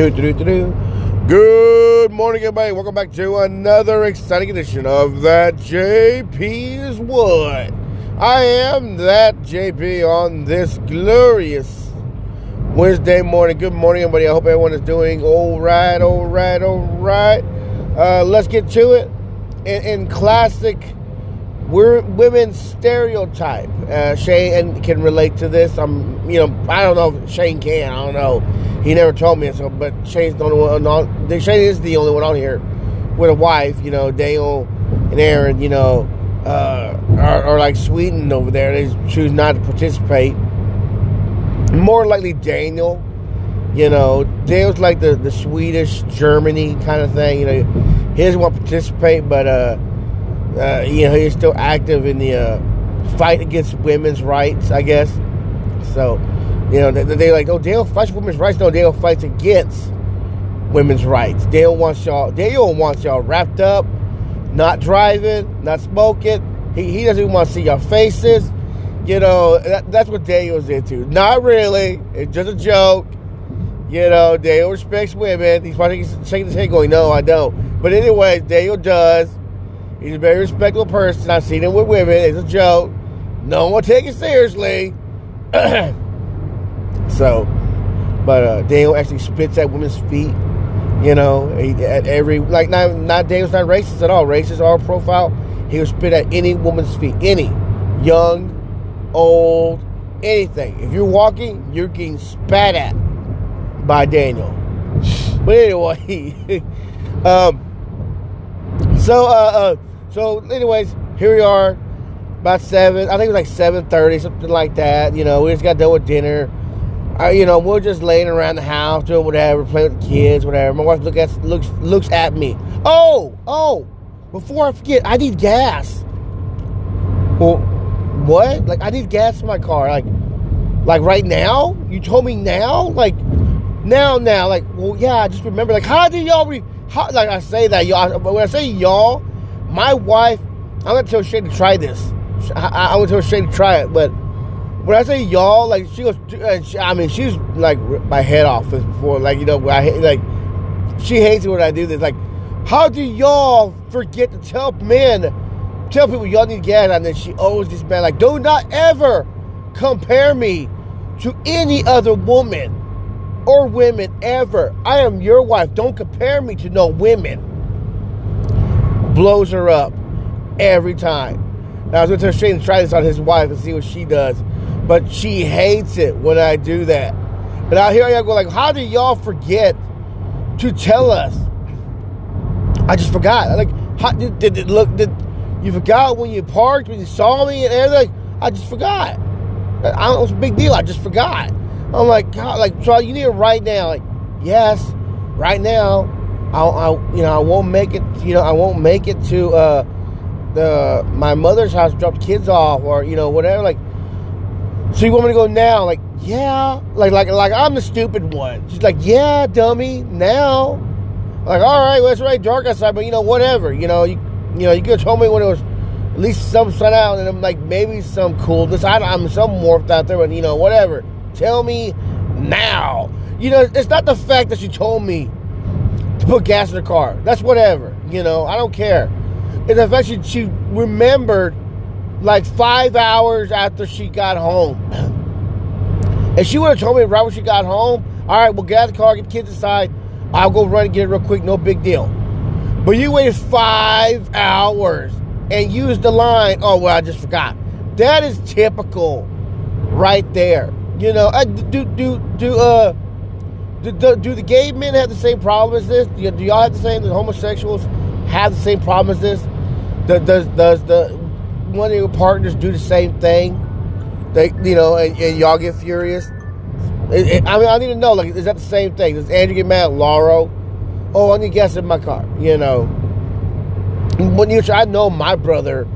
Do, do, do, do. Good morning, everybody. Welcome back to another exciting edition of That JP is What. I am that JP on this glorious Wednesday morning. Good morning, everybody. I hope everyone is doing all right, all right, all right. Uh, let's get to it. In, in classic we're women stereotype. Uh, Shane can relate to this. I'm, you know, I don't know if Shane can. I don't know. He never told me so, but Shane's the only one. On, Shane is the only one on here with a wife. You know, Daniel and Aaron. You know, uh, are, are like Sweden over there. They choose not to participate. More likely Daniel. You know, Daniel's like the the Swedish Germany kind of thing. You know, he doesn't want to participate, but uh uh, you know, he's still active in the uh, fight against women's rights, I guess. So, you know, they're they like, oh, Dale fights women's rights. No, Dale fights against women's rights. Dale wants y'all, Dale wants y'all wrapped up, not driving, not smoking. He, he doesn't even want to see your faces. You know, that, that's what Dale's into. Not really. It's just a joke. You know, Dale respects women. He's probably shaking his head going, no, I don't. But anyway, Dale does. He's a very respectable person. I've seen him with women. It's a joke. No one will take it seriously. so, but uh, Daniel actually spits at women's feet. You know, at every like not not Daniel's not racist at all. Racist or profile. He would spit at any woman's feet, any young, old, anything. If you're walking, you're getting spat at by Daniel. But anyway, um, so uh, uh so, anyways, here we are, about seven. I think it was like seven thirty, something like that. You know, we just got done with dinner. Uh, you know, we're just laying around the house doing whatever, playing with the kids, whatever. My wife look at looks looks at me. Oh, oh! Before I forget, I need gas. Well, what? Like I need gas in my car. Like, like right now? You told me now? Like now, now? Like, well, yeah. I just remember. Like, how do y'all? Re- how, like I say that y'all, but when I say y'all, my wife, I'm gonna tell Shane to try this. I, am gonna tell Shane to try it, but when I say y'all, like she goes, I mean, she's like my head off this before, like you know, I like she hates it when I do this. Like, how do y'all forget to tell men, tell people y'all need gas, and then she owes this man like, do not ever compare me to any other woman or women ever. I am your wife. Don't compare me to no women blows her up every time. Now, I was going to tell Shane to try this on his wife and see what she does, but she hates it when I do that. But out here I go like, how do y'all forget to tell us? I just forgot. Like, how, did, did look? Did you forgot when you parked when you saw me and everything? I just forgot. I don't. It's a big deal. I just forgot. I'm like, God, like, so you need it right now. Like, yes, right now. I, I, you know, I won't make it. You know, I won't make it to uh, the my mother's house, drop kids off, or you know, whatever. Like, so you want me to go now? Like, yeah, like, like, like I'm the stupid one. She's like, yeah, dummy, now. Like, all right, well, it's right dark outside, but you know, whatever. You know, you, you know, you could have told me when it was at least some sun out, and I'm like, maybe some coolness. I, I'm some warmth out there, but you know, whatever. Tell me now. You know, it's not the fact that she told me put gas in the car. That's whatever. You know, I don't care. And eventually she, she remembered like five hours after she got home. And she would have told me right when she got home, all right, we'll get out of the car, get the kids inside. I'll go run and get it real quick, no big deal. But you waited five hours and used the line, oh, well, I just forgot. That is typical right there. You know, I, do, do, do, uh, do, do, do, the gay men have the same problem as this? Do, do y'all have the same? The homosexuals have the same problem as this? Does does, does the one of your partners do the same thing? They you know, and, and y'all get furious. It, it, I mean, I need to know. Like, is that the same thing? Does Andrew get mad at Laura? Oh, I need gas in my car. You know, when you, I know my brother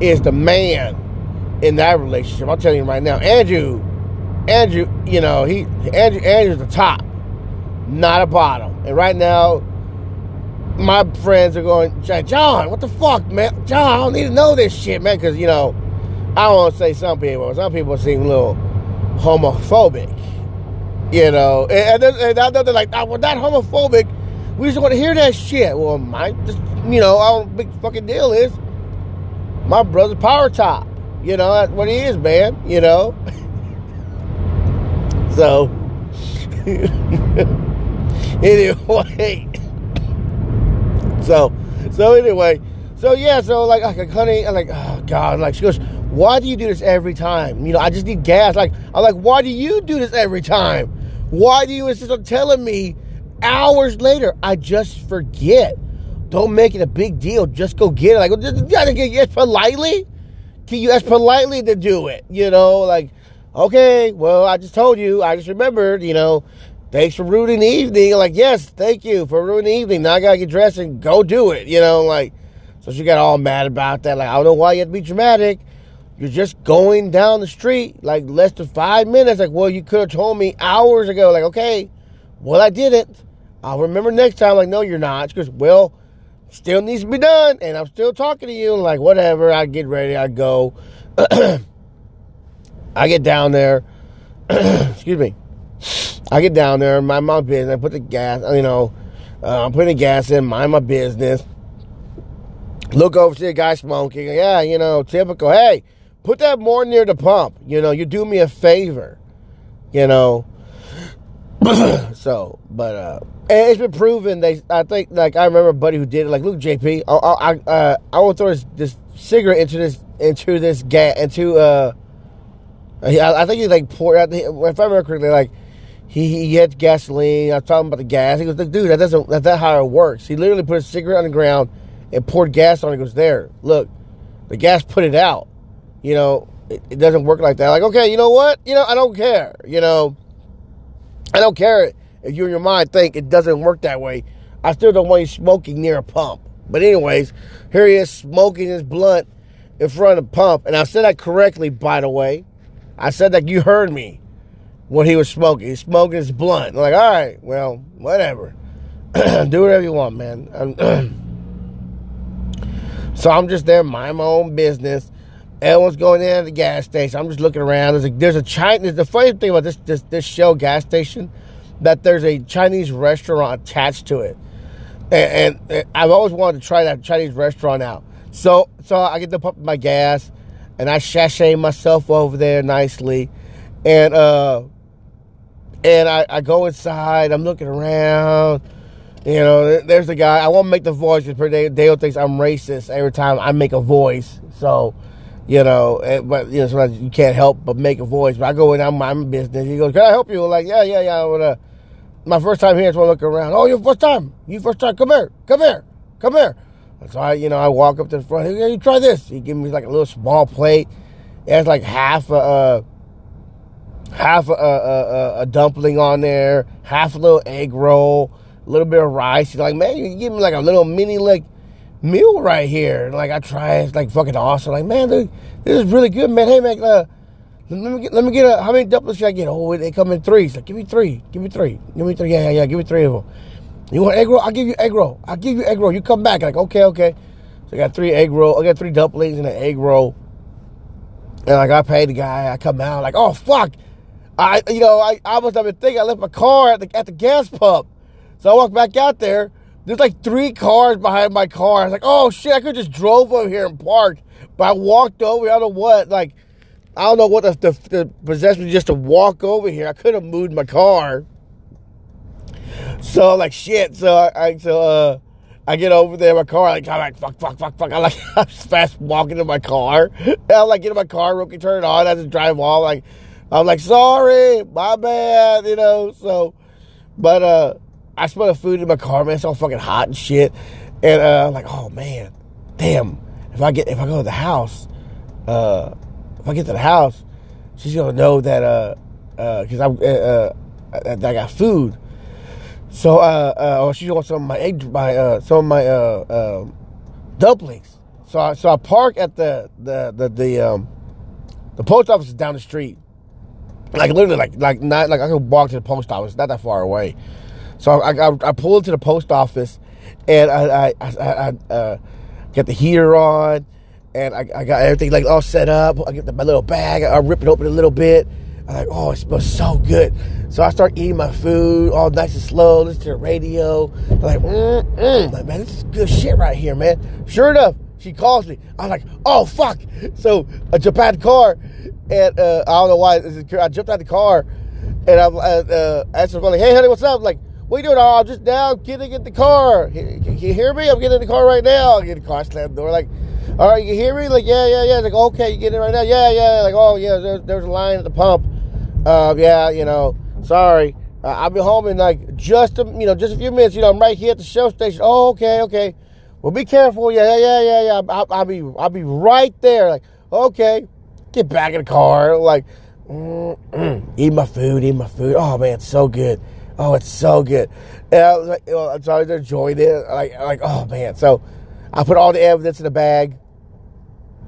is the man in that relationship. I'm telling you right now, Andrew, Andrew, you know, he Andrew, Andrew's the top not a bottom. And right now, my friends are going, John, what the fuck, man? John, I don't need to know this shit, man, because, you know, I don't want to say some people, some people seem a little homophobic. You know, and, and, and I know they're like, oh, we're not homophobic. We just want to hear that shit. Well, my, just, you know, our big fucking deal is my brother's power top. You know, that's what he is, man. You know? so, anyway. So, so anyway, so yeah, so like, like, honey, I'm like, oh God, like, she goes, why do you do this every time? You know, I just need gas. Like, I'm like, why do you do this every time? Why do you insist on telling me hours later? I just forget. Don't make it a big deal. Just go get it. Like, gotta get yes politely. Can you ask politely to do it? You know, like, okay, well, I just told you. I just remembered. You know, thanks for ruining the evening. Like, yes, thank you for ruining the evening. Now I gotta get dressed and go do it. You know, like, so she got all mad about that. Like, I don't know why you have to be dramatic. You're just going down the street like less than five minutes. Like, well, you could have told me hours ago. Like, okay, well, I didn't. I'll remember next time. Like, no, you're not. She goes, well, still needs to be done, and I'm still talking to you. Like, whatever. I get ready. I go. I get down there. Excuse me. I get down there, mind my business. I put the gas, you know, uh, I'm putting the gas in, mind my business. Look over to the guy smoking. Yeah, you know, typical. Hey, put that more near the pump. You know, you do me a favor. You know. so, but uh, it's been proven. They, I think, like I remember a buddy who did it. Like, look, JP, I, I, uh, I want to throw this, this cigarette into this, into this gas, into uh, I, I think he like poured out. The, If I remember correctly, like he, he had gasoline. I was talking about the gas. He goes, dude, that doesn't that's not how it works. He literally put a cigarette on the ground and poured gas on it. Goes, there, look, the gas put it out. You know, it, it doesn't work like that. Like, okay, you know what? You know, I don't care. You know, I don't care if you in your mind think it doesn't work that way. I still don't want you smoking near a pump. But anyways, here he is smoking his blunt in front of the pump. And I said that correctly, by the way. I said that you heard me when he was smoking. He's smoking his blunt. I'm like, all right, well, whatever. Do whatever you want, man. so I'm just there, mind my own business. Everyone's going in at the gas station. I'm just looking around. There's a, there's a Chinese. The funny thing about this, this this Shell gas station, that there's a Chinese restaurant attached to it, and, and, and I've always wanted to try that Chinese restaurant out. So so I get to pump my gas and I sashay myself over there nicely, and uh, and I, I go inside. I'm looking around. You know, there's a guy. I won't make the voice because Dale thinks I'm racist every time I make a voice. So, you know, but you know, sometimes you can't help but make a voice. But I go in, I'm my business. He goes, "Can I help you?" I'm like, yeah, yeah, yeah. My first time here, so I look around. Oh, your first time? You first time? Come here, come here, come here. So I, you know, I walk up to the front. Hey, you try this. He give me like a little small plate. It has like half a, uh, half a, a, a, dumpling on there, half a little egg roll, a little bit of rice. He's like, man, you give me like a little mini like meal right here. And like I try, it's like fucking awesome. Like, man, dude, this is really good, man. Hey, man, uh, let me get, let me get a, how many dumplings should I get? Oh, they come in threes. Like, give me three, give me three, give me three. Yeah, yeah, yeah, give me three of them. You want egg roll? I'll give you egg roll. I'll give you egg roll. You come back. Like, okay, okay. So I got three egg roll. I got three dumplings and an egg roll. And like I paid the guy. I come out like, oh fuck. I you know, I, I must have been thinking I left my car at the at the gas pump. So I walk back out there. There's like three cars behind my car. I was like, oh shit, I could just drove over here and parked. But I walked over, I don't know what, like I don't know what the, the, the possessed me just to walk over here. I could have moved my car. So I'm like shit. So I, I so uh I get over there in my car, like I'm like fuck, fuck, fuck, fuck. I like I'm fast walking to my car. And I'm like get in my car, real quick, turn it on, I just drive off. Like I'm like sorry, my bad, you know. So, but uh, I smell the food in my car, man. It's all fucking hot and shit. And uh, I'm like, oh man, damn. If I get if I go to the house, uh, if I get to the house, she's gonna know that uh, uh, because I'm uh, uh, I got food. So, uh, uh, oh, she wants some of my egg, my, uh, some of my, uh, uh, dumplings. So I, so I park at the, the, the, the, um, the post office is down the street. Like literally, like, like not, like I could walk to the post office, not that far away. So I, I, I pull into the post office and I, I, I, I uh, get the heater on and I, I got everything like all set up. I get the, my little bag, I rip it open a little bit I'm like, oh, it smells so good. So I start eating my food all nice and slow, listen to the radio. I'm like, mm, mm. Like, man, this is good shit right here, man. Sure enough, she calls me. I'm like, oh, fuck. So out the car, and uh, I don't know why. I jumped out the car, and I'm uh, uh, asked her, like, hey, honey, what's up? Like, what you doing? Oh, I'm just now getting in the car. Can you hear me? I'm getting in the car right now. I get in the car, slam the door, like, all right, you hear me? Like, yeah, yeah, yeah. Like, okay, you get it right now? Yeah, yeah. Like, oh, yeah, there's, there's a line at the pump. Uh, yeah, you know, sorry. Uh, I'll be home in like just a, you know, just a few minutes. You know, I'm right here at the Shell station. Oh, okay, okay. Well, be careful. Yeah, yeah, yeah, yeah. I'll, I'll be, I'll be right there. Like, okay. Get back in the car. Like, mm-mm. eat my food, eat my food. Oh man, it's so good. Oh, it's so good. And I was like, well, I'm sorry to enjoy it. Like, like, oh man. So I put all the evidence in the bag.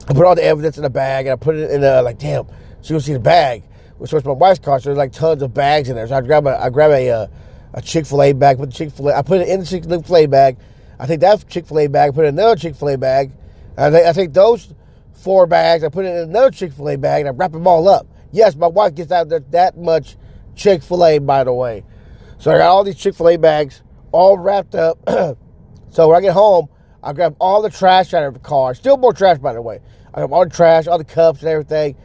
I put all the evidence in a bag and I put it in a like, damn, she gonna see the bag. Which was my wife's car, so there's like tons of bags in there. So I grab a I grab a uh, a Chick Fil A bag, put the Chick Fil A. I put it in the Chick Fil A bag. I take that Chick Fil A bag, put in another Chick Fil A bag. I take, I take those four bags, I put it in another Chick Fil A bag, and I wrap them all up. Yes, my wife gets out there that much Chick Fil A, by the way. So I got all these Chick Fil A bags all wrapped up. so when I get home, I grab all the trash out of the car. Still more trash, by the way. I have all the trash, all the cups and everything.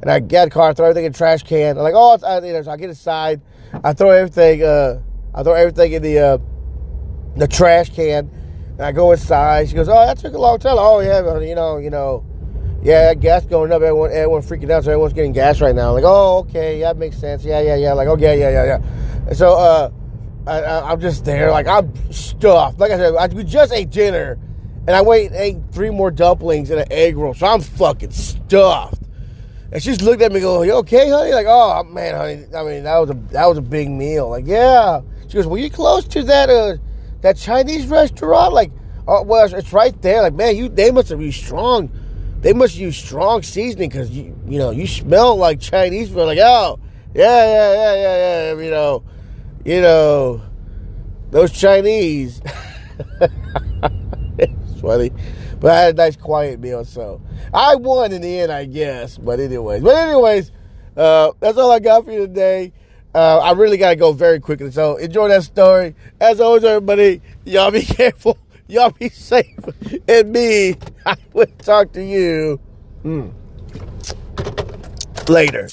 And I get the car, throw everything in the trash can. I'm like, oh, I, you know, so I get inside. I throw everything. Uh, I throw everything in the uh, the trash can. And I go inside. She goes, oh, that took a long time. Oh yeah, you know, you know, yeah, gas going up. Everyone, everyone freaking out. So everyone's getting gas right now. Like, oh, okay, yeah, that makes sense. Yeah, yeah, yeah. Like, okay, yeah, yeah, yeah. And so uh, I, am just there, like I'm stuffed. Like I said, I, we just ate dinner and I wait ate three more dumplings and an egg roll, so I'm fucking stuffed. And she's looked at me, go, "You okay, honey?" Like, "Oh man, honey, I mean that was a that was a big meal." Like, yeah. She goes, "Were you close to that uh that Chinese restaurant?" Like, oh well, it's right there. Like, man, you they must have used strong. They must use strong seasoning because you you know you smell like Chinese food. Like, oh yeah yeah yeah yeah yeah. You know, you know those Chinese. funny. But I had a nice quiet meal, so I won in the end, I guess. But anyways, but anyways, uh, that's all I got for you today. Uh, I really got to go very quickly, so enjoy that story. As always, everybody, y'all be careful, y'all be safe, and me, I will talk to you mm, later.